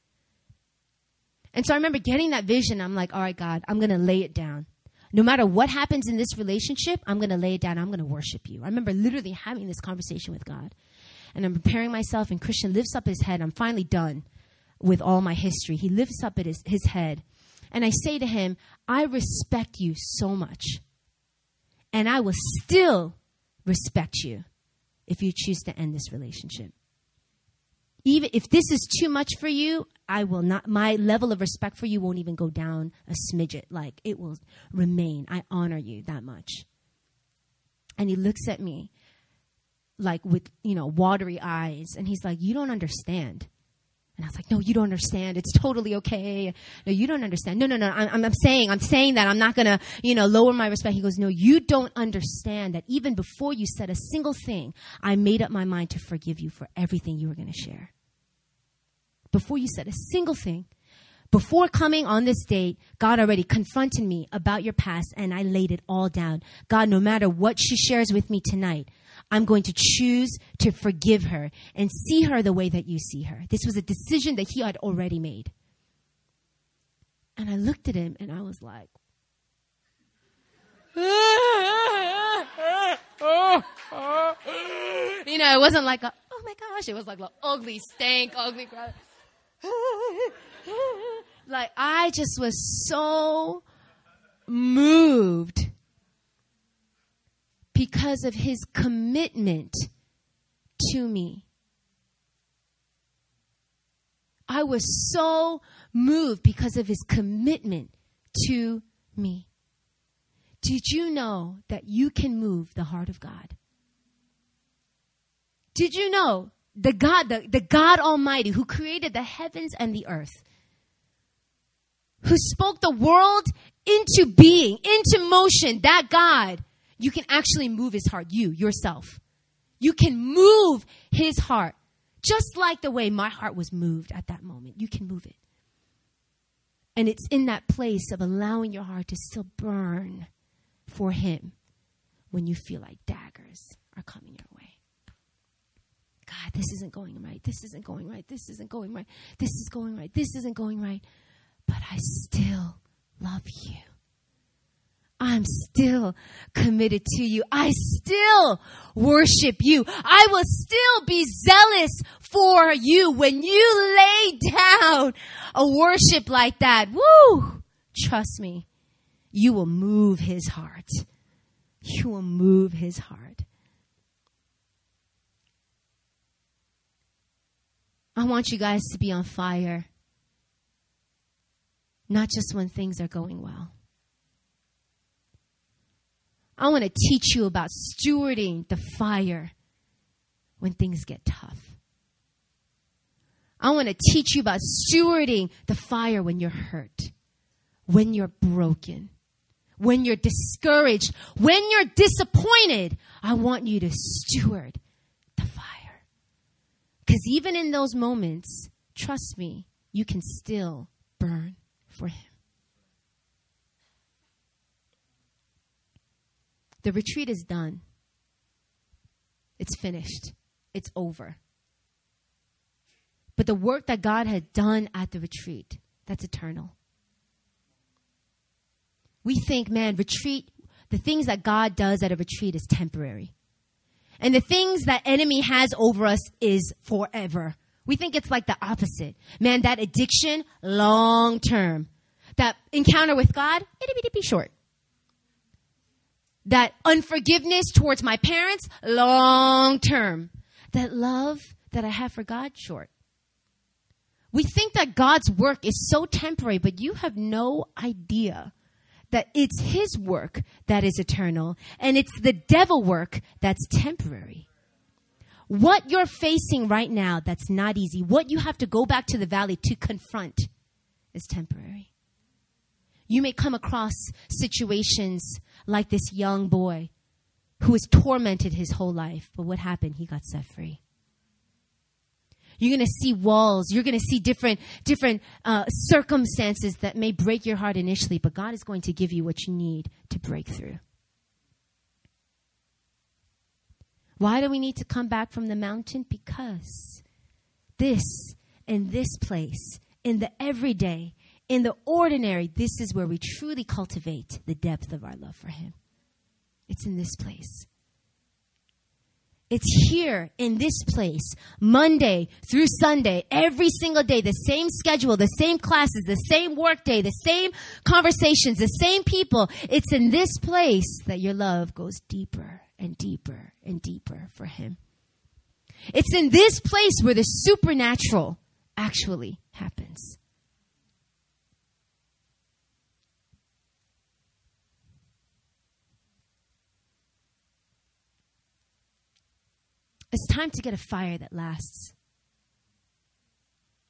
And so I remember getting that vision. I'm like, "All right, God, I'm going to lay it down. No matter what happens in this relationship, I'm going to lay it down. I'm going to worship you." I remember literally having this conversation with God. And I'm preparing myself and Christian lifts up his head. I'm finally done with all my history. He lifts up his, his head. And I say to him, I respect you so much. And I will still respect you if you choose to end this relationship. Even if this is too much for you, I will not, my level of respect for you won't even go down a smidget. Like it will remain. I honor you that much. And he looks at me like with, you know, watery eyes. And he's like, You don't understand. And I was like, no, you don't understand. It's totally okay. No, you don't understand. No, no, no. I'm, I'm saying, I'm saying that I'm not going to, you know, lower my respect. He goes, no, you don't understand that even before you said a single thing, I made up my mind to forgive you for everything you were going to share. Before you said a single thing, before coming on this date, God already confronted me about your past and I laid it all down. God, no matter what she shares with me tonight, I'm going to choose to forgive her and see her the way that you see her. This was a decision that he had already made. And I looked at him and I was like, you know, it wasn't like a, oh my gosh, it was like an ugly stank, ugly cry. like I just was so moved because of his commitment to me. I was so moved because of his commitment to me. Did you know that you can move the heart of God? Did you know the God, the, the God Almighty who created the heavens and the earth, who spoke the world into being, into motion, that God you can actually move his heart, you, yourself. You can move his heart, just like the way my heart was moved at that moment. You can move it. And it's in that place of allowing your heart to still burn for him when you feel like daggers are coming your way. God, this isn't going right. This isn't going right. This isn't going right. This is going right. This isn't going right. But I still love you. I'm still committed to you. I still worship you. I will still be zealous for you when you lay down a worship like that. Woo! Trust me, you will move his heart. You will move his heart. I want you guys to be on fire, not just when things are going well. I want to teach you about stewarding the fire when things get tough. I want to teach you about stewarding the fire when you're hurt, when you're broken, when you're discouraged, when you're disappointed. I want you to steward the fire. Because even in those moments, trust me, you can still burn for Him. The retreat is done. It's finished. It's over. But the work that God had done at the retreat, that's eternal. We think, man, retreat, the things that God does at a retreat is temporary. And the things that enemy has over us is forever. We think it's like the opposite. Man, that addiction, long term. That encounter with God, bitty be short that unforgiveness towards my parents, long term. That love that I have for God, short. We think that God's work is so temporary, but you have no idea that it's His work that is eternal and it's the devil work that's temporary. What you're facing right now that's not easy, what you have to go back to the valley to confront is temporary. You may come across situations like this young boy who was tormented his whole life. But what happened? He got set free. You're going to see walls. You're going to see different, different uh, circumstances that may break your heart initially, but God is going to give you what you need to break through. Why do we need to come back from the mountain? Because this, in this place, in the everyday, in the ordinary, this is where we truly cultivate the depth of our love for Him. It's in this place. It's here in this place, Monday through Sunday, every single day, the same schedule, the same classes, the same work day, the same conversations, the same people. It's in this place that your love goes deeper and deeper and deeper for Him. It's in this place where the supernatural actually happens. It's time to get a fire that lasts.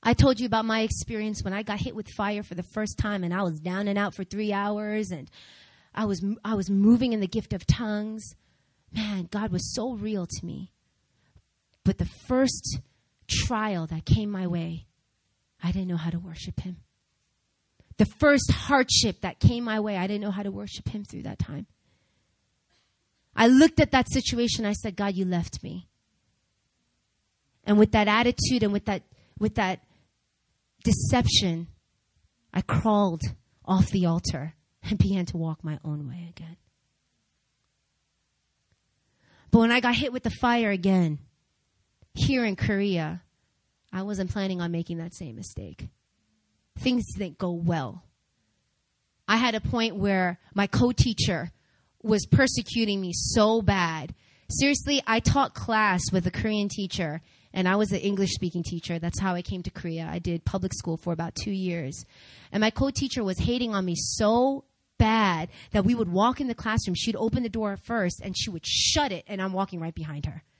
I told you about my experience when I got hit with fire for the first time and I was down and out for 3 hours and I was I was moving in the gift of tongues. Man, God was so real to me. But the first trial that came my way, I didn't know how to worship him. The first hardship that came my way, I didn't know how to worship him through that time. I looked at that situation, I said, God, you left me. And with that attitude and with that, with that deception, I crawled off the altar and began to walk my own way again. But when I got hit with the fire again, here in Korea, I wasn't planning on making that same mistake. Things didn't go well. I had a point where my co teacher was persecuting me so bad. Seriously, I taught class with a Korean teacher, and I was an English speaking teacher. That's how I came to Korea. I did public school for about two years. And my co teacher was hating on me so bad that we would walk in the classroom. She'd open the door first and she would shut it, and I'm walking right behind her.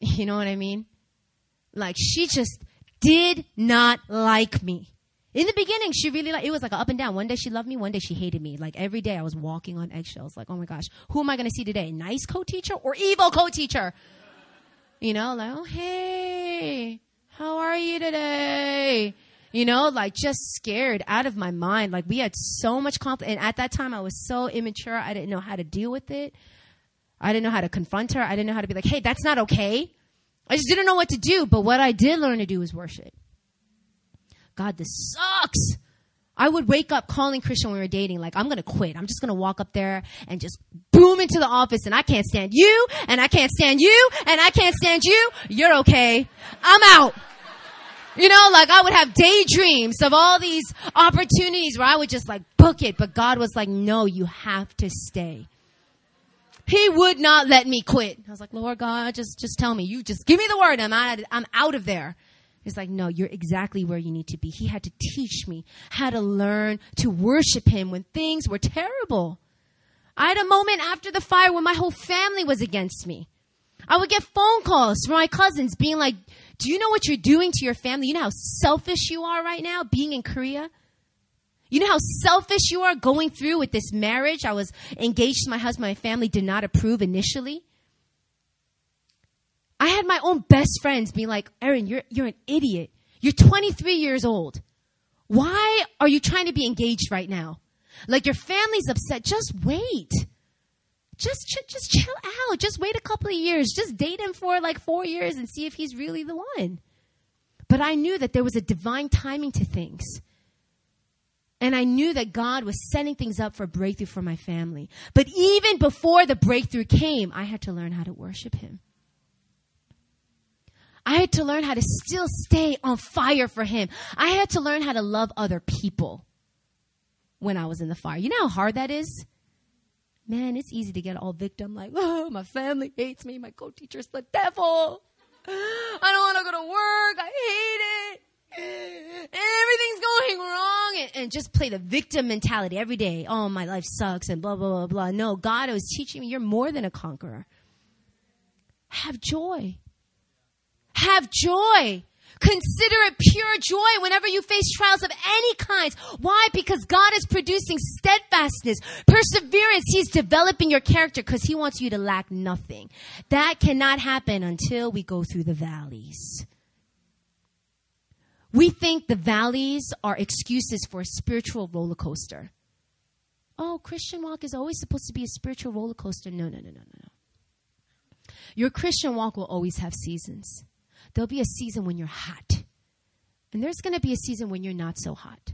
You know what I mean? Like, she just did not like me. In the beginning, she really like it was like up and down. One day she loved me, one day she hated me. Like every day I was walking on eggshells. Like, oh my gosh, who am I going to see today? Nice co-teacher or evil co-teacher? You know, like, oh, hey, how are you today? You know, like just scared out of my mind. Like we had so much conflict. And at that time, I was so immature. I didn't know how to deal with it. I didn't know how to confront her. I didn't know how to be like, hey, that's not okay. I just didn't know what to do. But what I did learn to do was worship. God, this sucks. I would wake up calling Christian when we were dating, like, I'm gonna quit. I'm just gonna walk up there and just boom into the office and I can't stand you, and I can't stand you, and I can't stand you. You're okay. I'm out. You know, like I would have daydreams of all these opportunities where I would just like book it, but God was like, no, you have to stay. He would not let me quit. I was like, Lord God, just, just tell me. You just give me the word. I'm out, I'm out of there. He's like, no, you're exactly where you need to be. He had to teach me how to learn to worship him when things were terrible. I had a moment after the fire when my whole family was against me. I would get phone calls from my cousins being like, do you know what you're doing to your family? You know how selfish you are right now being in Korea? You know how selfish you are going through with this marriage? I was engaged to my husband. My family did not approve initially. I had my own best friends be like, Erin, you're, you're an idiot. You're 23 years old. Why are you trying to be engaged right now? Like your family's upset. Just wait. Just, just chill out. Just wait a couple of years. Just date him for like four years and see if he's really the one. But I knew that there was a divine timing to things. And I knew that God was setting things up for breakthrough for my family. But even before the breakthrough came, I had to learn how to worship Him. I had to learn how to still stay on fire for Him. I had to learn how to love other people when I was in the fire. You know how hard that is? Man, it's easy to get all victim like, oh, my family hates me. My co teacher's the devil. I don't want to go to work. I hate it. Everything's going wrong. And, and, just play the victim mentality every day. Oh, my life sucks and blah, blah, blah, blah. No, God was teaching me you're more than a conqueror. Have joy. Have joy. Consider it pure joy whenever you face trials of any kinds. Why? Because God is producing steadfastness, perseverance. He's developing your character because He wants you to lack nothing. That cannot happen until we go through the valleys. We think the valleys are excuses for a spiritual roller coaster. Oh, Christian walk is always supposed to be a spiritual roller coaster. No, no, no, no, no, no. Your Christian walk will always have seasons. There'll be a season when you're hot, and there's going to be a season when you're not so hot.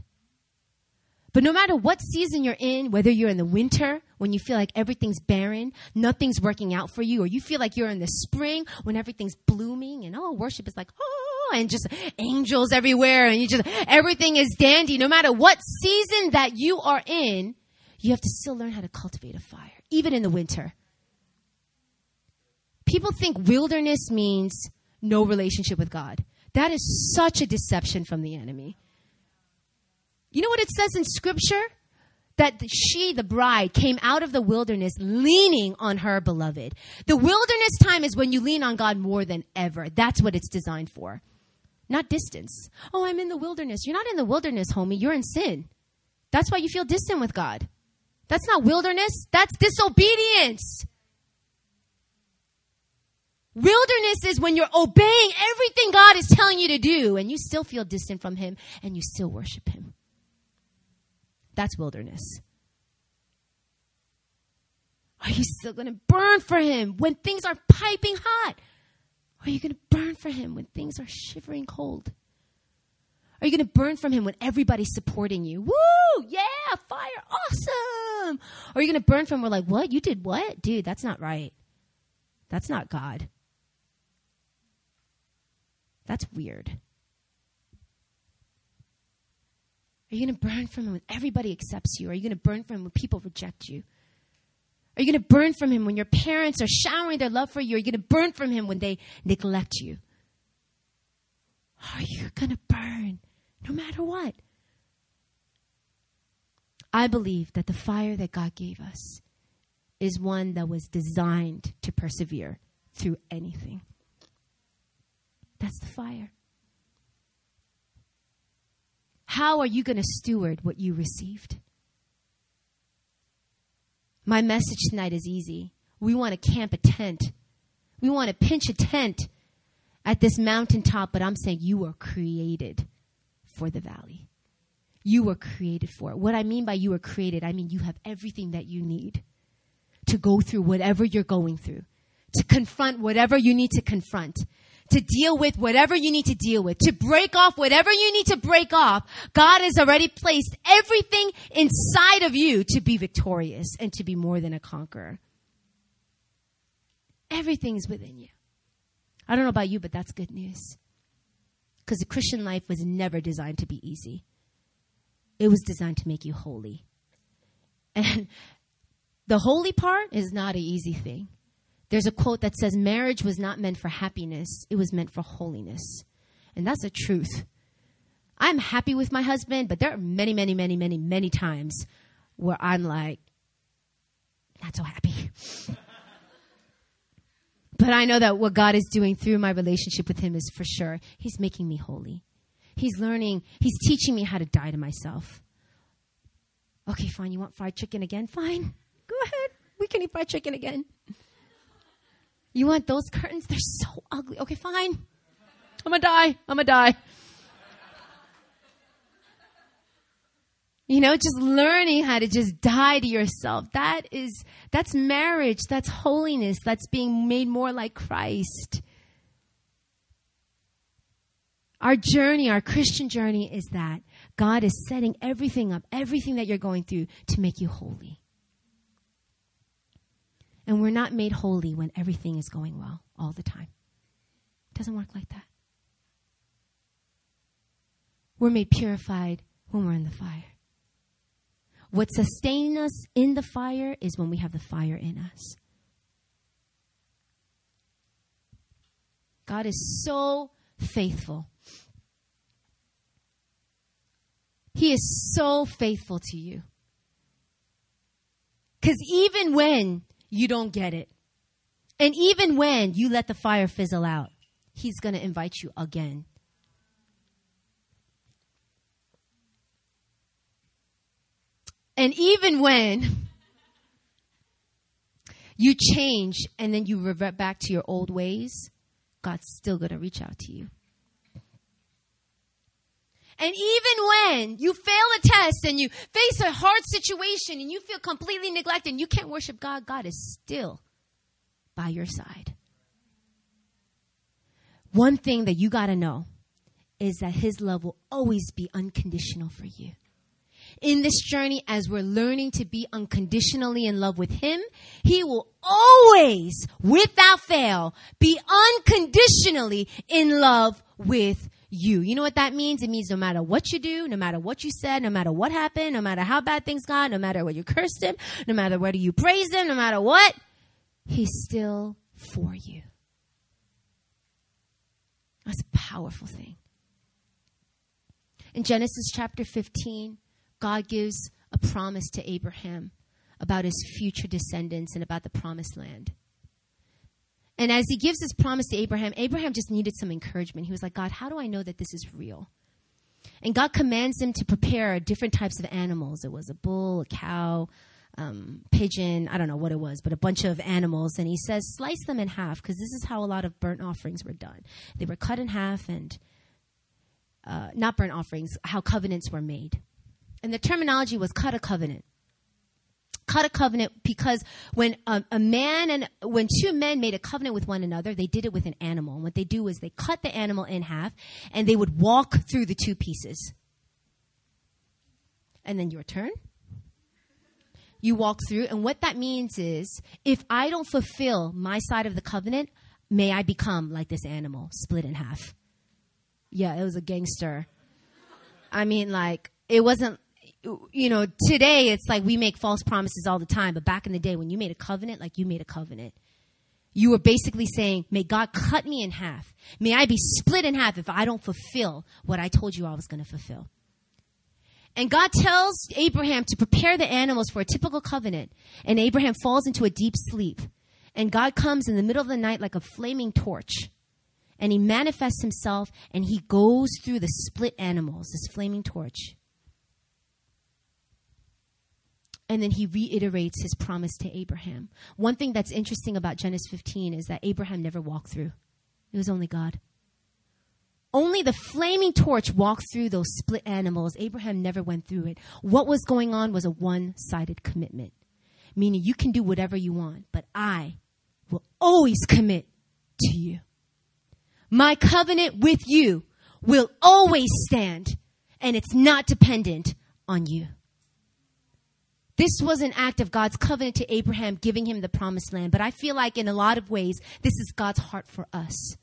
But no matter what season you're in, whether you're in the winter, when you feel like everything's barren, nothing's working out for you, or you feel like you're in the spring when everything's blooming and oh, worship is like, oh, and just angels everywhere and you just, everything is dandy. No matter what season that you are in, you have to still learn how to cultivate a fire, even in the winter. People think wilderness means no relationship with God. That is such a deception from the enemy. You know what it says in scripture? That she, the bride, came out of the wilderness leaning on her beloved. The wilderness time is when you lean on God more than ever. That's what it's designed for not distance. Oh, I'm in the wilderness. You're not in the wilderness, homie. You're in sin. That's why you feel distant with God. That's not wilderness, that's disobedience. Wilderness is when you're obeying everything God is telling you to do and you still feel distant from Him and you still worship Him. That's wilderness. Are you still going to burn for Him when things are piping hot? Are you going to burn for him when things are shivering cold? Are you going to burn from him when everybody's supporting you? Woo! Yeah, fire, awesome. Or are you going to burn from? We're like, what? You did what? Dude, that's not right. That's not God. That's weird. Are you going to burn from him when everybody accepts you? Are you going to burn from him when people reject you? Are you going to burn from him when your parents are showering their love for you? Are you going to burn from him when they neglect you? Are you going to burn no matter what? I believe that the fire that God gave us is one that was designed to persevere through anything. That's the fire. How are you going to steward what you received? My message tonight is easy. We want to camp a tent. We want to pinch a tent at this mountaintop, but I'm saying you were created for the valley. You were created for it. What I mean by you were created, I mean you have everything that you need to go through whatever you're going through, to confront whatever you need to confront, to deal with whatever you need to deal with, to break off whatever you need to break off. God has already placed everything inside of you to be victorious and to be more than a conqueror. Everything's within you. I don't know about you, but that's good news. Because the Christian life was never designed to be easy, it was designed to make you holy. And the holy part is not an easy thing. There's a quote that says, Marriage was not meant for happiness, it was meant for holiness. And that's the truth. I'm happy with my husband, but there are many, many, many, many, many times where I'm like, not so happy. but I know that what God is doing through my relationship with Him is for sure. He's making me holy. He's learning, He's teaching me how to die to myself. Okay, fine. You want fried chicken again? Fine. Go ahead. We can eat fried chicken again. You want those curtains? They're so ugly. Okay, fine. I'm gonna die. I'm gonna die. You know, just learning how to just die to yourself. That is, that's marriage. That's holiness. That's being made more like Christ. Our journey, our Christian journey is that God is setting everything up, everything that you're going through to make you holy. And we're not made holy when everything is going well all the time. It doesn't work like that. We're made purified when we're in the fire. What sustains us in the fire is when we have the fire in us. God is so faithful. He is so faithful to you. Because even when you don't get it. And even when you let the fire fizzle out, he's going to invite you again. And even when you change and then you revert back to your old ways, God's still going to reach out to you. And even when you fail a test and you face a hard situation and you feel completely neglected and you can't worship God, God is still by your side. One thing that you got to know is that His love will always be unconditional for you. In this journey, as we're learning to be unconditionally in love with Him, He will always, without fail, be unconditionally in love with you. You know what that means? It means no matter what you do, no matter what you said, no matter what happened, no matter how bad things got, no matter whether you cursed him, no matter whether you praised him, no matter what, he's still for you. That's a powerful thing. In Genesis chapter 15, God gives a promise to Abraham about his future descendants and about the promised land. And as he gives this promise to Abraham, Abraham just needed some encouragement. He was like, God, how do I know that this is real? And God commands him to prepare different types of animals. It was a bull, a cow, um, pigeon, I don't know what it was, but a bunch of animals. And he says, slice them in half, because this is how a lot of burnt offerings were done. They were cut in half and uh, not burnt offerings, how covenants were made. And the terminology was cut a covenant cut a covenant because when a, a, man and when two men made a covenant with one another, they did it with an animal. And what they do is they cut the animal in half and they would walk through the two pieces. And then your turn. You walk through, and what that means is if I don't fulfill my side of the covenant, may I become like this animal, split in half. Yeah, it was a gangster. I mean, like, it wasn't you know, today it's like we make false promises all the time, but back in the day when you made a covenant, like you made a covenant, you were basically saying, May God cut me in half. May I be split in half if I don't fulfill what I told you I was going to fulfill. And God tells Abraham to prepare the animals for a typical covenant, and Abraham falls into a deep sleep. And God comes in the middle of the night like a flaming torch. And he manifests himself and he goes through the split animals, this flaming torch. And then he reiterates his promise to Abraham. One thing that's interesting about Genesis 15 is that Abraham never walked through, it was only God. Only the flaming torch walked through those split animals. Abraham never went through it. What was going on was a one sided commitment, meaning you can do whatever you want, but I will always commit to you. My covenant with you will always stand, and it's not dependent on you. This was an act of God's covenant to Abraham, giving him the promised land. But I feel like in a lot of ways, this is God's heart for us.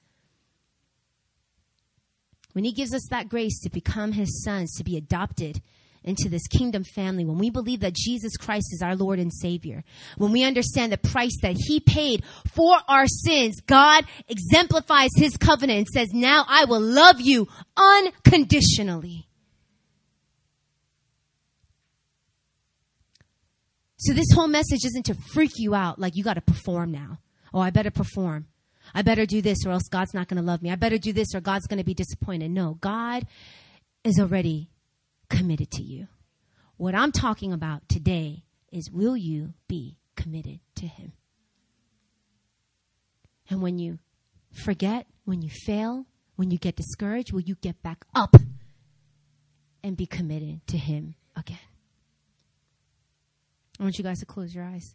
When he gives us that grace to become his sons, to be adopted into this kingdom family, when we believe that Jesus Christ is our Lord and Savior, when we understand the price that He paid for our sins, God exemplifies His covenant and says, Now I will love you unconditionally. So this whole message isn't to freak you out like you got to perform now. Oh, I better perform. I better do this or else God's not going to love me. I better do this or God's going to be disappointed. No, God is already committed to you. What I'm talking about today is will you be committed to Him? And when you forget, when you fail, when you get discouraged, will you get back up and be committed to Him again? I want you guys to close your eyes.